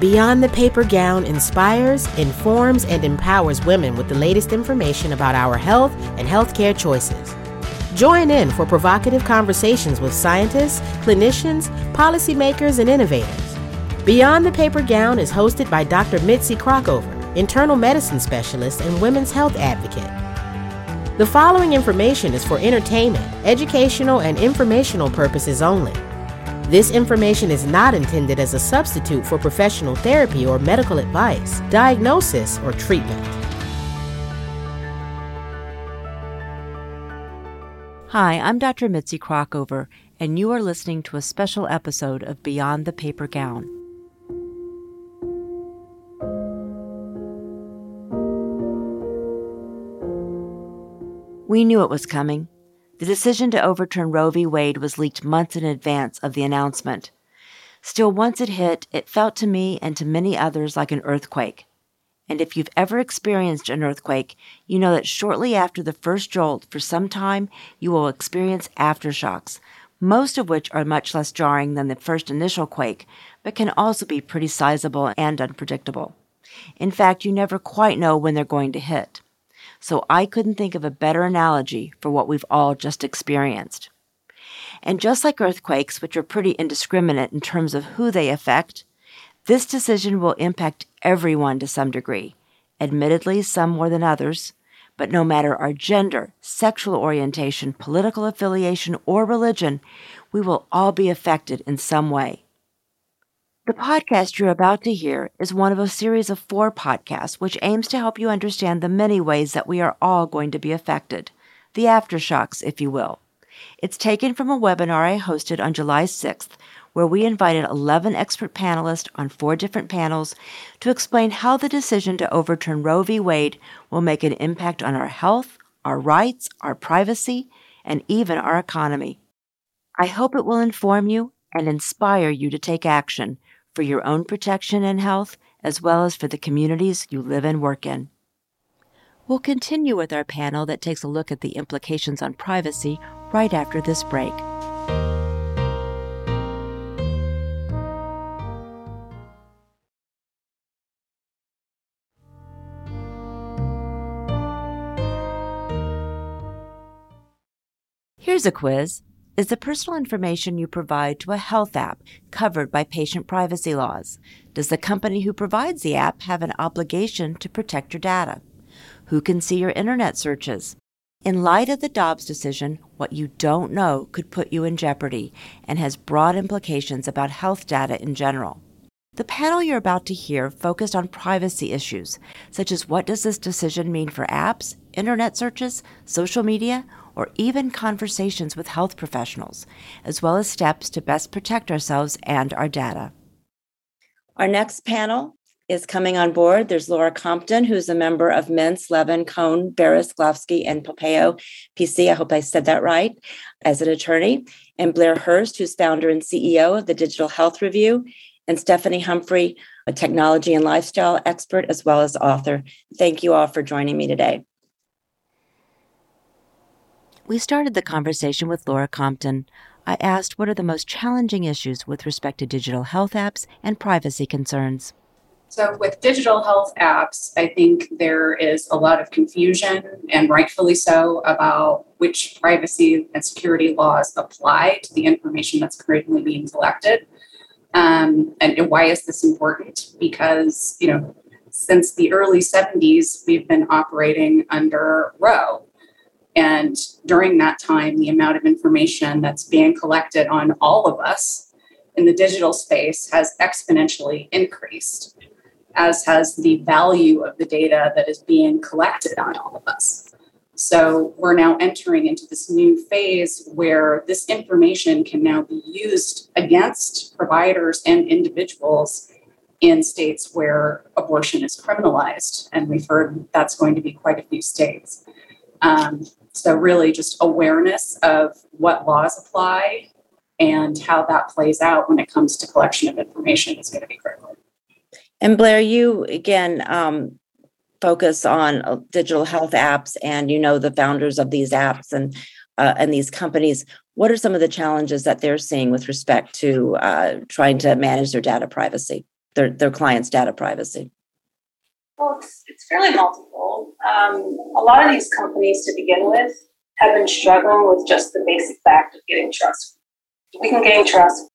Beyond the Paper Gown inspires, informs, and empowers women with the latest information about our health and healthcare choices. Join in for provocative conversations with scientists, clinicians, policymakers, and innovators. Beyond the Paper Gown is hosted by Dr. Mitzi Krockover, internal medicine specialist and women's health advocate. The following information is for entertainment, educational, and informational purposes only. This information is not intended as a substitute for professional therapy or medical advice, diagnosis, or treatment. Hi, I'm Dr. Mitzi Krockover, and you are listening to a special episode of Beyond the Paper Gown. We knew it was coming. The decision to overturn Roe v. Wade was leaked months in advance of the announcement. Still, once it hit, it felt to me and to many others like an earthquake. And if you've ever experienced an earthquake, you know that shortly after the first jolt, for some time, you will experience aftershocks, most of which are much less jarring than the first initial quake, but can also be pretty sizable and unpredictable. In fact, you never quite know when they're going to hit so I couldn't think of a better analogy for what we've all just experienced. And just like earthquakes, which are pretty indiscriminate in terms of who they affect, this decision will impact everyone to some degree, admittedly, some more than others. But no matter our gender, sexual orientation, political affiliation, or religion, we will all be affected in some way. The podcast you're about to hear is one of a series of four podcasts which aims to help you understand the many ways that we are all going to be affected, the aftershocks, if you will. It's taken from a webinar I hosted on July 6th, where we invited 11 expert panelists on four different panels to explain how the decision to overturn Roe v. Wade will make an impact on our health, our rights, our privacy, and even our economy. I hope it will inform you and inspire you to take action for your own protection and health, as well as for the communities you live and work in. We'll continue with our panel that takes a look at the implications on privacy right after this break. Here's a quiz. Is the personal information you provide to a health app covered by patient privacy laws? Does the company who provides the app have an obligation to protect your data? Who can see your internet searches? In light of the Dobbs decision, what you don't know could put you in jeopardy and has broad implications about health data in general. The panel you're about to hear focused on privacy issues, such as what does this decision mean for apps, internet searches, social media, or even conversations with health professionals, as well as steps to best protect ourselves and our data. Our next panel is coming on board. There's Laura Compton, who's a member of Mintz, Levin, Cohn, Baras, Glovsky, and Pompeo PC. I hope I said that right, as an attorney. And Blair Hirst, who's founder and CEO of the Digital Health Review. And Stephanie Humphrey, a technology and lifestyle expert, as well as author. Thank you all for joining me today. We started the conversation with Laura Compton. I asked what are the most challenging issues with respect to digital health apps and privacy concerns. So, with digital health apps, I think there is a lot of confusion, and rightfully so, about which privacy and security laws apply to the information that's currently being collected. Um, and, why is this important? Because, you know, since the early 70s, we've been operating under Roe, and during that time, the amount of information that's being collected on all of us in the digital space has exponentially increased, as has the value of the data that is being collected on all of us. So we're now entering into this new phase where this information can now be used against providers and individuals in states where abortion is criminalized. And we've heard that's going to be quite a few states. Um, so, really, just awareness of what laws apply and how that plays out when it comes to collection of information is going to be critical. And Blair, you again um, focus on uh, digital health apps, and you know the founders of these apps and uh, and these companies. What are some of the challenges that they're seeing with respect to uh, trying to manage their data privacy? their, their clients' data privacy? Well, it's, it's fairly multiple. Um, a lot of these companies, to begin with, have been struggling with just the basic fact of getting trust. If we can gain trust,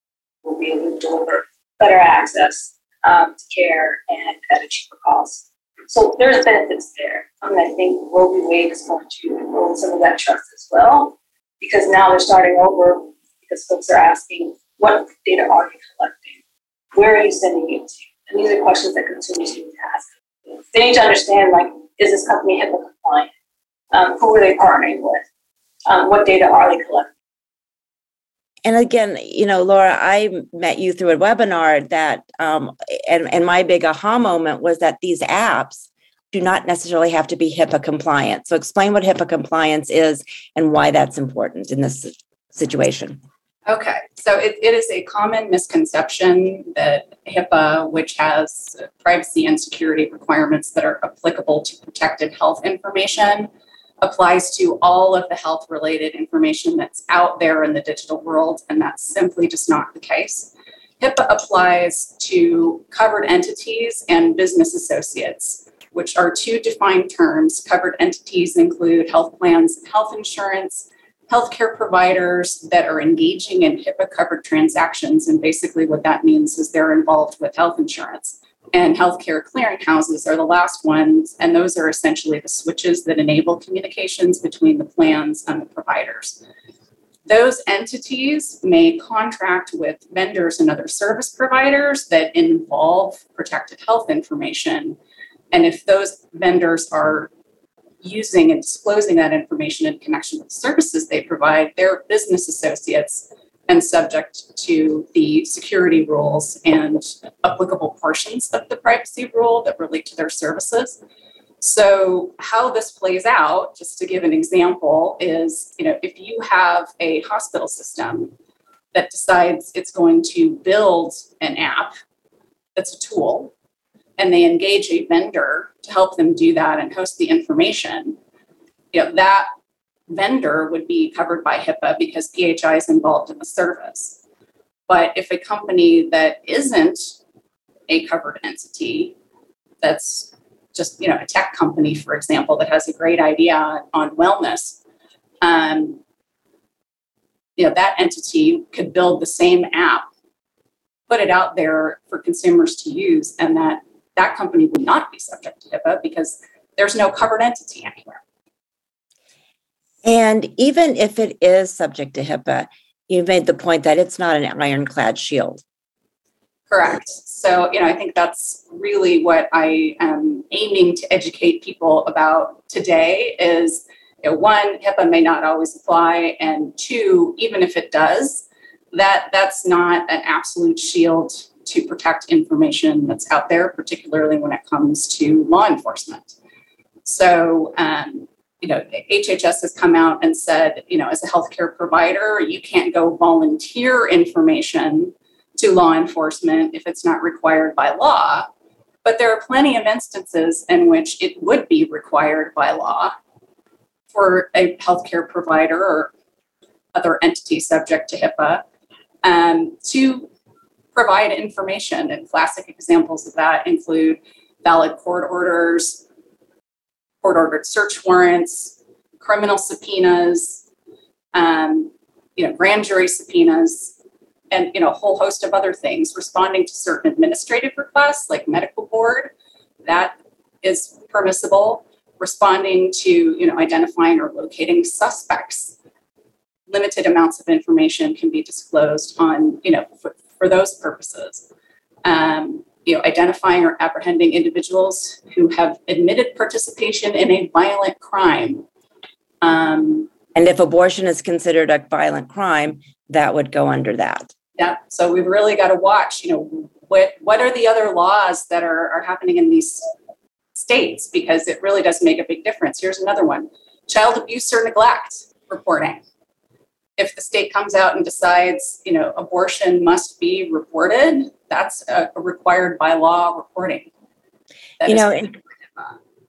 we'll be able to deliver better access um, to care and at a cheaper cost. So there's benefits there. I mean, I think Roe v. Wade is going to erode some of that trust as well, because now they're starting over because folks are asking, what data are you collecting? Where are you sending it to? And these are questions that consumers need to ask. They need to understand, like, is this company HIPAA compliant? Um, who are they partnering with? Um, what data are they collecting? And again, you know, Laura, I met you through a webinar that, um, and, and my big aha moment was that these apps do not necessarily have to be HIPAA compliant. So explain what HIPAA compliance is and why that's important in this situation. Okay, so it, it is a common misconception that HIPAA, which has privacy and security requirements that are applicable to protected health information, applies to all of the health related information that's out there in the digital world, and that's simply just not the case. HIPAA applies to covered entities and business associates, which are two defined terms. Covered entities include health plans and health insurance healthcare providers that are engaging in HIPAA covered transactions. And basically, what that means is they're involved with health insurance. And healthcare clearinghouses are the last ones, and those are essentially the switches that enable communications between the plans and the providers. Those entities may contract with vendors and other service providers that involve protected health information. And if those vendors are using and disclosing that information in connection with services they provide, they're business associates and subject to the security rules and applicable portions of the privacy rule that relate to their services. So, how this plays out, just to give an example, is you know, if you have a hospital system that decides it's going to build an app that's a tool and they engage a vendor to help them do that and host the information, you know, that vendor would be covered by HIPAA because PHI is involved in the service. But if a company that isn't a covered entity, that's just you know a tech company, for example, that has a great idea on wellness, um, you know that entity could build the same app, put it out there for consumers to use, and that that company would not be subject to HIPAA because there's no covered entity anywhere. And even if it is subject to HIPAA, you made the point that it's not an ironclad shield. Correct. So, you know, I think that's really what I am aiming to educate people about today is you know, one, HIPAA may not always apply, and two, even if it does, that that's not an absolute shield to protect information that's out there, particularly when it comes to law enforcement. So, um, you know, HHS has come out and said, you know, as a healthcare provider, you can't go volunteer information to law enforcement if it's not required by law. But there are plenty of instances in which it would be required by law for a healthcare provider or other entity subject to HIPAA um, to provide information. And classic examples of that include valid court orders, court ordered search warrants, criminal subpoenas, um, you know, grand jury subpoenas, and you know, a whole host of other things. Responding to certain administrative requests like medical board, that is permissible. Responding to you know, identifying or locating suspects. Limited amounts of information can be disclosed on you know for those purposes. Um, you know, identifying or apprehending individuals who have admitted participation in a violent crime. Um, and if abortion is considered a violent crime, that would go under that. Yeah. So we've really got to watch, you know, what what are the other laws that are, are happening in these states because it really does make a big difference. Here's another one. Child abuse or neglect reporting if the state comes out and decides, you know, abortion must be reported, that's a, a required by law reporting. That you know,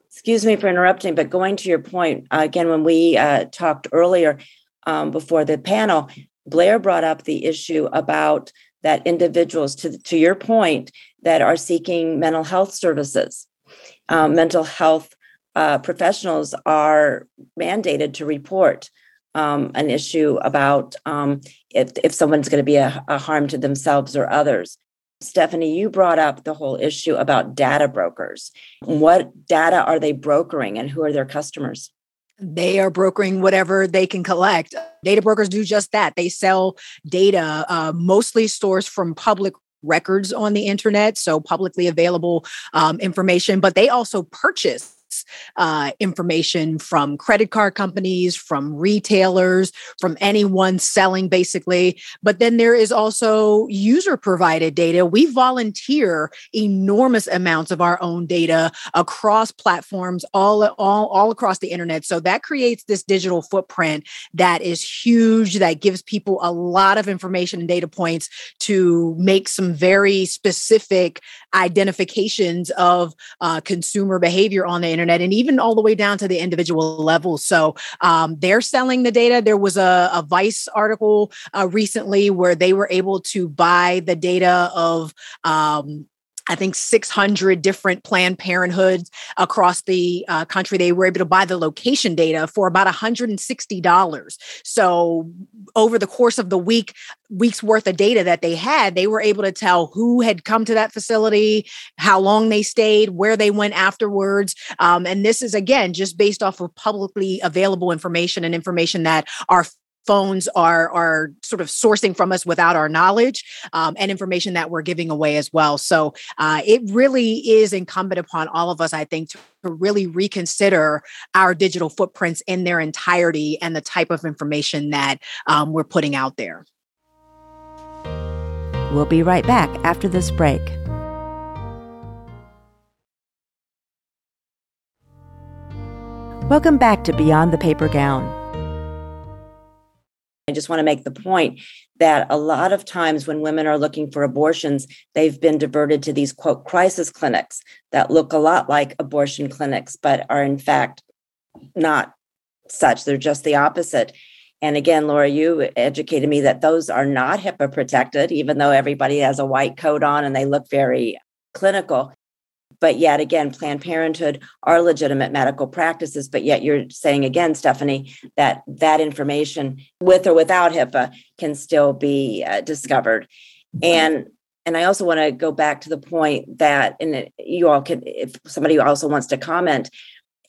excuse me for interrupting, but going to your point uh, again, when we uh, talked earlier um, before the panel, Blair brought up the issue about that individuals, to, to your point, that are seeking mental health services, um, mental health uh, professionals are mandated to report um, an issue about um, if, if someone's going to be a, a harm to themselves or others. Stephanie, you brought up the whole issue about data brokers. What data are they brokering and who are their customers? they are brokering whatever they can collect. Data brokers do just that. They sell data, uh, mostly sourced from public records on the internet, so publicly available um, information, but they also purchase uh, information from credit card companies, from retailers, from anyone selling basically. But then there is also user provided data. We volunteer enormous amounts of our own data across platforms, all, all, all across the internet. So that creates this digital footprint that is huge, that gives people a lot of information and data points to make some very specific identifications of uh, consumer behavior on the internet and even all the way down to the individual level. So um, they're selling the data. There was a, a Vice article uh, recently where they were able to buy the data of um, I think 600 different Planned Parenthoods across the uh, country. They were able to buy the location data for about $160. So over the course of the week, weeks worth of data that they had, they were able to tell who had come to that facility, how long they stayed, where they went afterwards. Um, and this is again just based off of publicly available information and information that our phones are are sort of sourcing from us without our knowledge um, and information that we're giving away as well. So uh, it really is incumbent upon all of us i think to, really reconsider our digital footprints in their entirety and the type of information that um, we're putting out there. We'll be right back after this break. Welcome back to Beyond the Paper Gown. I just want to make the point that a lot of times when women are looking for abortions, they've been diverted to these quote crisis clinics that look a lot like abortion clinics, but are in fact not such. They're just the opposite. And again, Laura, you educated me that those are not HIPAA protected, even though everybody has a white coat on and they look very clinical but yet again planned parenthood are legitimate medical practices but yet you're saying again stephanie that that information with or without hipaa can still be uh, discovered. And and i also want to go back to the point that and you all can if somebody also wants to comment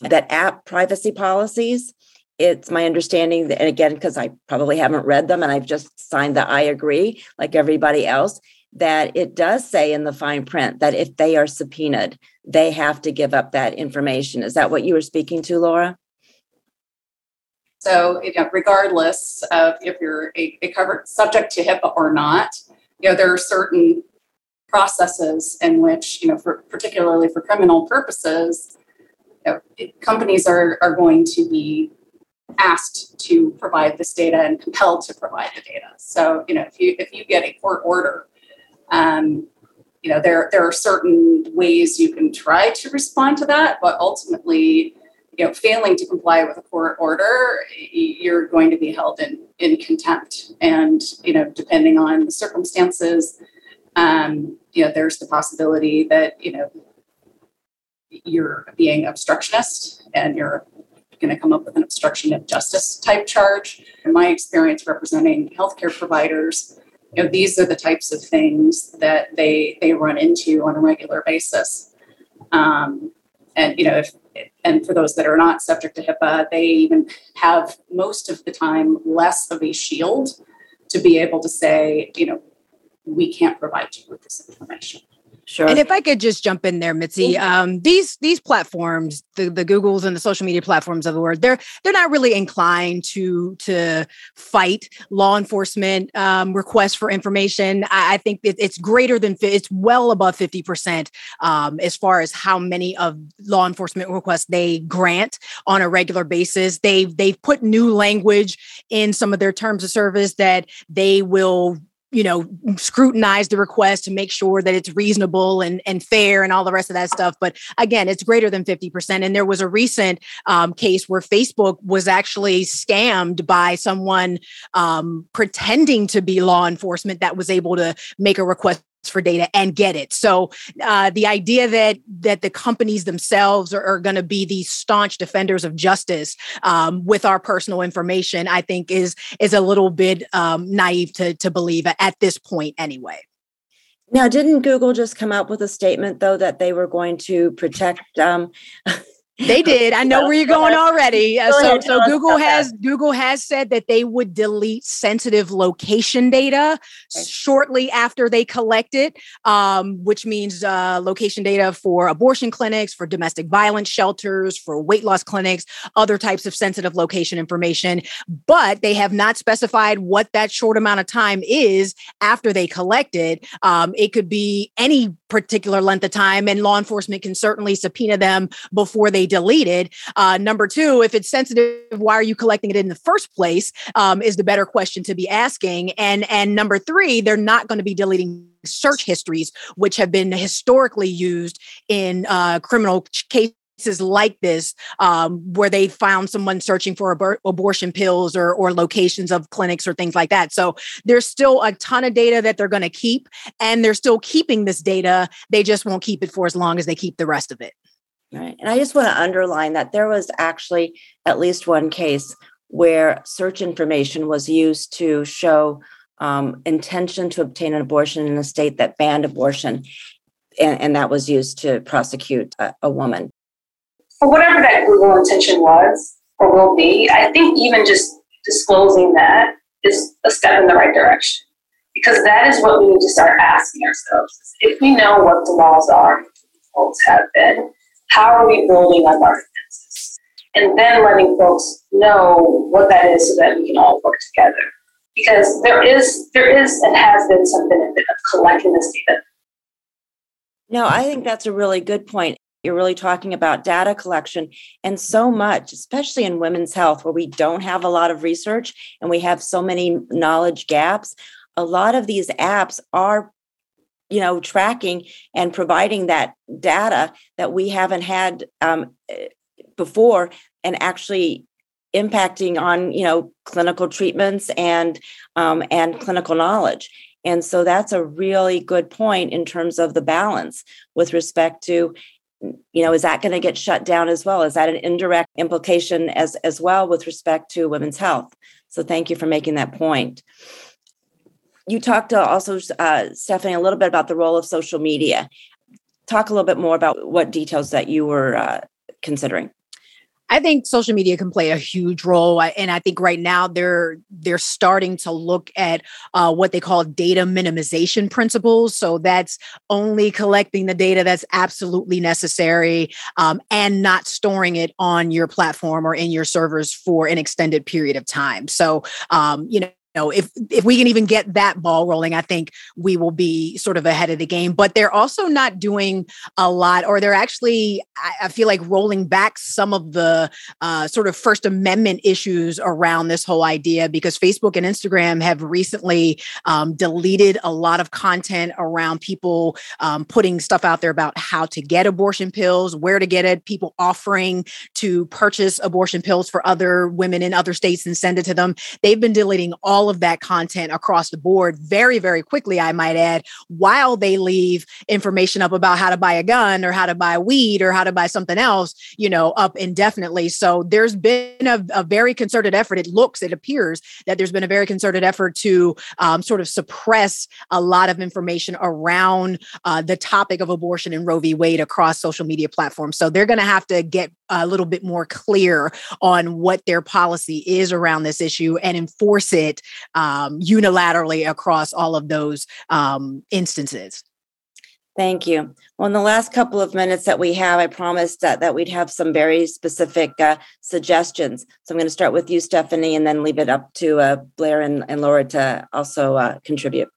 that app privacy policies it's my understanding that and again because i probably haven't read them and i've just signed the i agree like everybody else that it does say in the fine print that if they are subpoenaed, they have to give up that information. Is that what you were speaking to, Laura? So, you know, regardless of if you're a, a covered subject to HIPAA or not, you know, there are certain processes in which, you know, for particularly for criminal purposes, you know, companies are, are going to be asked to provide this data and compelled to provide the data. So, you know, if you if you get a court order um, you know, there there are certain ways you can try to respond to that, but ultimately, you know, failing to comply with a court order, you're going to be held in in contempt. And you know, depending on the circumstances, um, you know, there's the possibility that you know you're being obstructionist and you're going to come up with an obstruction of justice type charge. In my experience representing healthcare providers, you know these are the types of things that they they run into on a regular basis um, and you know if and for those that are not subject to HIPAA, they even have most of the time less of a shield to be able to say, you know, we can't provide you with this information. Sure. And if I could just jump in there, Mitzi, um, these these platforms, the, the Googles and the social media platforms of the world, they're they're not really inclined to to fight law enforcement um, requests for information. I, I think it, it's greater than it's well above fifty percent um, as far as how many of law enforcement requests they grant on a regular basis. They've they've put new language in some of their terms of service that they will you know scrutinize the request to make sure that it's reasonable and and fair and all the rest of that stuff. But again it's greater than 50% and there was a recent um, case where facebook was actually scammed by someone um, pretending to be law enforcement that was able to make a request for data and get it. So uh, the idea that that the companies themselves are, are going to be these staunch defenders of justice um, with our personal information, I think is is a little bit um, naive to to believe at this point anyway. Now, didn't Google just come up with a statement though that they were going to protect um, They did. I know where you're going already. Uh, so, so Google has. Google has said that they would delete sensitive location data okay. shortly after they collect it, um, which means uh, location data for abortion clinics, for domestic violence shelters, for weight loss clinics, other types of sensitive location information. But they have not specified what that short amount of time is after they collect it. Um, it could be any particular length of time, and law enforcement can certainly subpoena them before they deleted. Uh, number two, if it's sensitive, why are you collecting it in the first place? Um, is the better question to be asking. And and number three, they're not going to be deleting search histories, which have been historically used in uh, criminal cases like this um, where they found someone searching for abor- abortion pills or, or locations of clinics or things like that so there's still a ton of data that they're going to keep and they're still keeping this data they just won't keep it for as long as they keep the rest of it Right. And I just want to underline that there was actually at least one case where search information was used to show um, intention to obtain an abortion in a state that banned abortion. And, and that was used to prosecute a, a woman. For whatever that Google intention was or will be, I think even just disclosing that is a step in the right direction. Because that is what we need to start asking ourselves. If we know what the laws are, folks have been, how are we building up our defenses? And then letting folks know what that is so that we can all work together. Because there is there is and has been some benefit of collecting this data. No, I think that's a really good point. You're really talking about data collection and so much, especially in women's health, where we don't have a lot of research and we have so many knowledge gaps. A lot of these apps are you know tracking and providing that data that we haven't had um, before and actually impacting on you know clinical treatments and um, and clinical knowledge and so that's a really good point in terms of the balance with respect to you know is that going to get shut down as well is that an indirect implication as as well with respect to women's health so thank you for making that point you talked also, uh, Stephanie, a little bit about the role of social media. Talk a little bit more about what details that you were uh, considering. I think social media can play a huge role, and I think right now they're they're starting to look at uh, what they call data minimization principles. So that's only collecting the data that's absolutely necessary, um, and not storing it on your platform or in your servers for an extended period of time. So um, you know know, if if we can even get that ball rolling, I think we will be sort of ahead of the game. But they're also not doing a lot, or they're actually, I, feel like, rolling back some of the uh, sort of First Amendment issues around this whole idea because Facebook and Instagram have recently um, deleted a lot of content around people um, putting stuff out there about how to get abortion pills, where to get it, people offering to purchase abortion pills for other women in other states and send it to them. They've been deleting all of that content across the board very, very quickly, I might add, while they leave information up about how to buy a gun or how to buy weed or how to buy something else, you know, up indefinitely. So there's been a, a very concerted effort. It looks, it appears that there's been a very concerted effort to um, sort of suppress a lot of information around uh, the topic of abortion and Roe v. Wade across social media platforms. So they're going to have to get a little bit more clear on what their policy is around this issue and enforce it um, unilaterally across all of those um, instances. Thank you. Well, in the last couple of minutes that we have, I promised that, that we'd have some very specific uh, suggestions. So I'm going to start with you, Stephanie, and then leave it up to uh, Blair and, and Laura to also uh, contribute.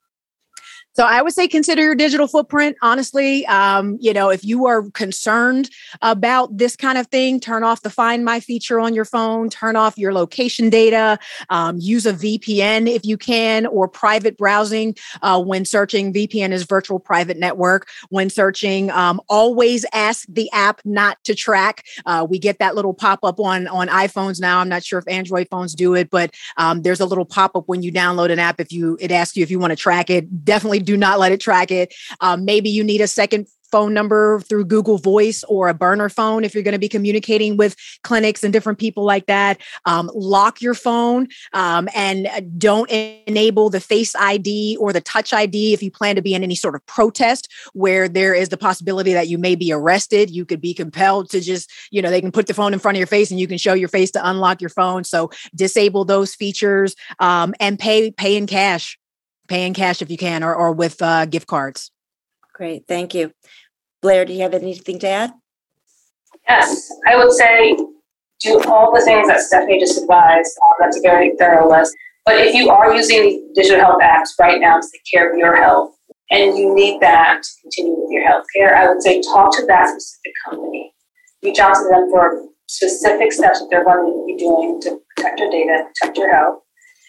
So I would say consider your digital footprint. Honestly, um, you know, if you are concerned about this kind of thing, turn off the Find My feature on your phone. Turn off your location data. Um, use a VPN if you can, or private browsing uh, when searching. VPN is virtual private network. When searching, um, always ask the app not to track. Uh, we get that little pop up on on iPhones now. I'm not sure if Android phones do it, but um, there's a little pop up when you download an app if you it asks you if you want to track it. Definitely do not let it track it. Um, maybe you need a second phone number through Google Voice or a burner phone if you're going to be communicating with clinics and different people like that. Um, lock your phone um, and uh, don't enable the Face ID or the Touch ID if you plan to be in any sort of protest where there is the possibility that you may be arrested. You could be compelled to just, you know, they can put the phone in front of your face and you can show your face to unlock your phone. So disable those features um, and pay pay in cash pay in cash if you can or, or with uh, gift cards. Great. Thank you. Blair, do you have anything to add? Yes, I would say do all the things that Stephanie just advised. Um, that's a very thorough list. But if you are using digital health apps right now to take care of your health and you need that to continue with your health care, I would say talk to that specific company. Reach out to them for specific steps that they're going to be doing to protect your data, protect your health,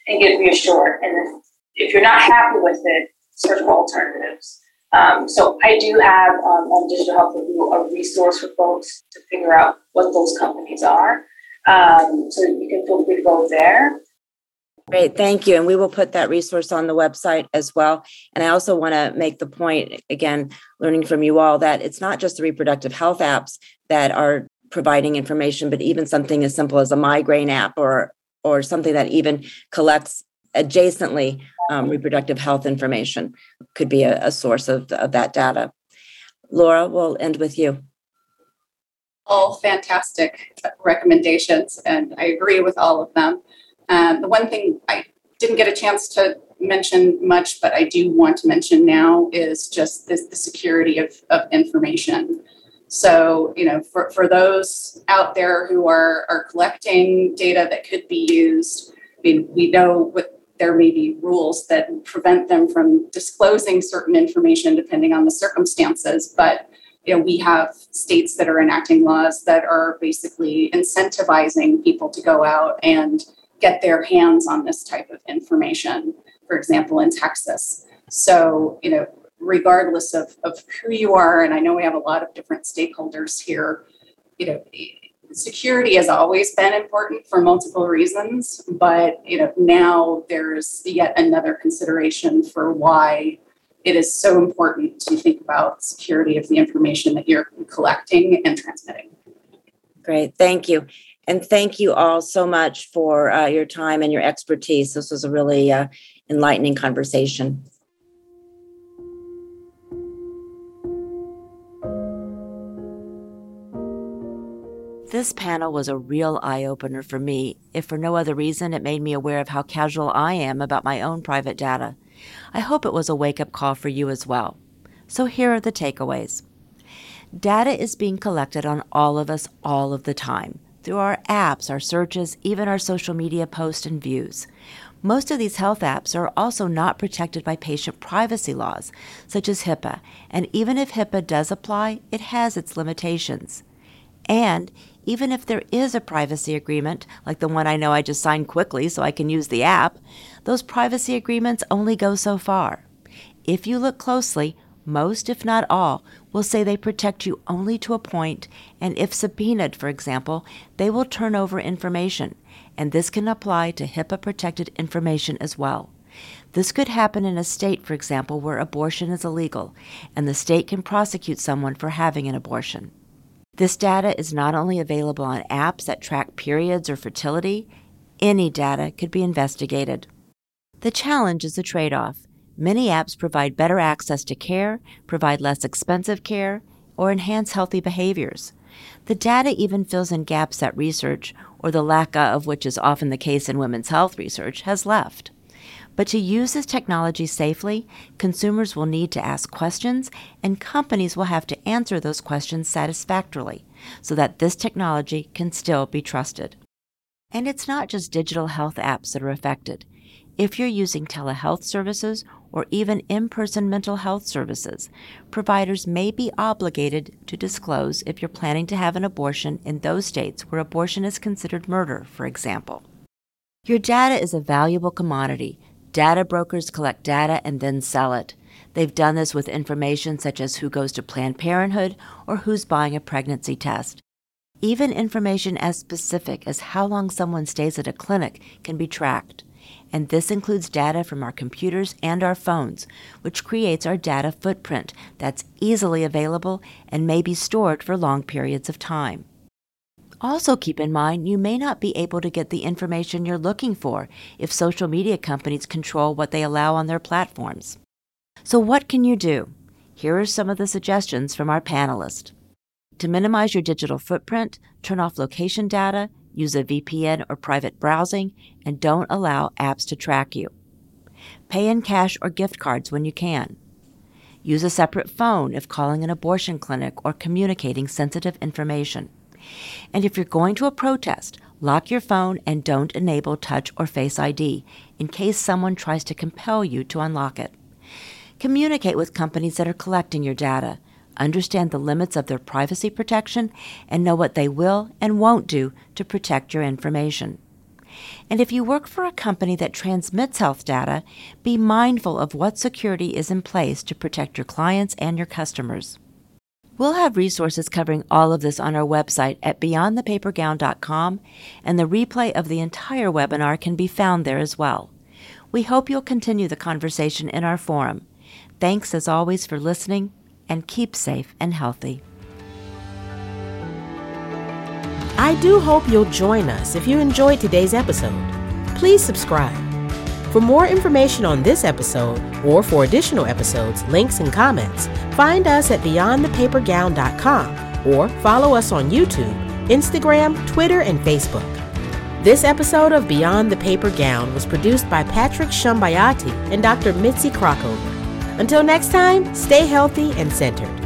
and get reassured. And if you're not happy with it, search for alternatives. Um, so I do have um, on Digital Health Review a resource for folks to figure out what those companies are. Um, so you can feel free to go there. Great, thank you. And we will put that resource on the website as well. And I also want to make the point again, learning from you all, that it's not just the reproductive health apps that are providing information, but even something as simple as a migraine app or or something that even collects adjacently um, reproductive health information could be a, a source of, of that data. Laura, we'll end with you. All fantastic recommendations, and I agree with all of them. Um, the one thing I didn't get a chance to mention much, but I do want to mention now is just this, the security of, of information. So, you know, for, for those out there who are, are collecting data that could be used, I mean, we know what there may be rules that prevent them from disclosing certain information depending on the circumstances but you know we have states that are enacting laws that are basically incentivizing people to go out and get their hands on this type of information for example in texas. So you know regardless of, of who you are and i know we have a lot of different stakeholders here you know security has always been important for multiple reasons, but you know now there's yet another consideration for why it is so important to think about security of the information that you're collecting and transmitting. Great, thank you. And thank you all so much for uh, your time and your expertise. This was a really uh, enlightening conversation. This panel was a real eye opener for me. If for no other reason, it made me aware of how casual I am about my own private data. I hope it was a wake up call for you as well. So here are the takeaways Data is being collected on all of us all of the time through our apps, our searches, even our social media posts and views. Most of these health apps are also not protected by patient privacy laws, such as HIPAA, and even if HIPAA does apply, it has its limitations. And even if there is a privacy agreement, like the one I know I just signed quickly so I can use the app, those privacy agreements only go so far. If you look closely, most, if not all, will say they protect you only to a point, and if subpoenaed, for example, they will turn over information, and this can apply to HIPAA protected information as well. This could happen in a state, for example, where abortion is illegal, and the state can prosecute someone for having an abortion. This data is not only available on apps that track periods or fertility, any data could be investigated. The challenge is the trade off. Many apps provide better access to care, provide less expensive care, or enhance healthy behaviors. The data even fills in gaps that research, or the lack of which is often the case in women's health research, has left. But to use this technology safely, consumers will need to ask questions, and companies will have to answer those questions satisfactorily so that this technology can still be trusted. And it's not just digital health apps that are affected. if you're using telehealth services or even in person mental health services, providers may be obligated to disclose if you're planning to have an abortion in those states where abortion is considered murder, for example. Your data is a valuable commodity. Data brokers collect data and then sell it. They've done this with information such as who goes to Planned Parenthood or who's buying a pregnancy test. Even information as specific as how long someone stays at a clinic can be tracked. And this includes data from our computers and our phones, which creates our data footprint that's easily available and may be stored for long periods of time. Also, keep in mind you may not be able to get the information you're looking for if social media companies control what they allow on their platforms. So, what can you do? Here are some of the suggestions from our panelists. To minimize your digital footprint, turn off location data, use a VPN or private browsing, and don't allow apps to track you. Pay in cash or gift cards when you can. Use a separate phone if calling an abortion clinic or communicating sensitive information. And if you're going to a protest, lock your phone and don't enable Touch or Face ID in case someone tries to compel you to unlock it. Communicate with companies that are collecting your data. Understand the limits of their privacy protection and know what they will and won't do to protect your information. And if you work for a company that transmits health data, be mindful of what security is in place to protect your clients and your customers. We'll have resources covering all of this on our website at beyondthepapergown.com, and the replay of the entire webinar can be found there as well. We hope you'll continue the conversation in our forum. Thanks as always for listening and keep safe and healthy. I do hope you'll join us if you enjoyed today's episode. Please subscribe. For more information on this episode or for additional episodes, links, and comments, find us at beyondthepapergown.com or follow us on YouTube, Instagram, Twitter, and Facebook. This episode of Beyond the Paper Gown was produced by Patrick Shambayati and Dr. Mitzi Krockover. Until next time, stay healthy and centered.